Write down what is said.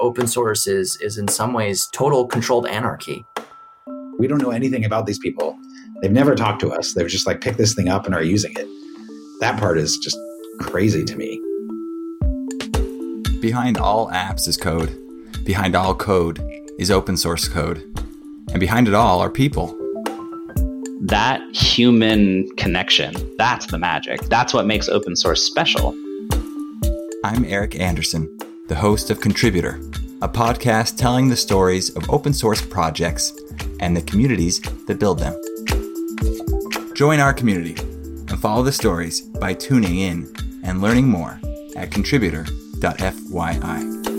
open source is is in some ways total controlled anarchy. We don't know anything about these people. They've never talked to us. They've just like picked this thing up and are using it. That part is just crazy to me. Behind all apps is code. Behind all code is open source code. And behind it all are people. That human connection, that's the magic. That's what makes open source special. I'm Eric Anderson, the host of Contributor, a podcast telling the stories of open source projects and the communities that build them. Join our community and follow the stories by tuning in and learning more at contributor.fyi.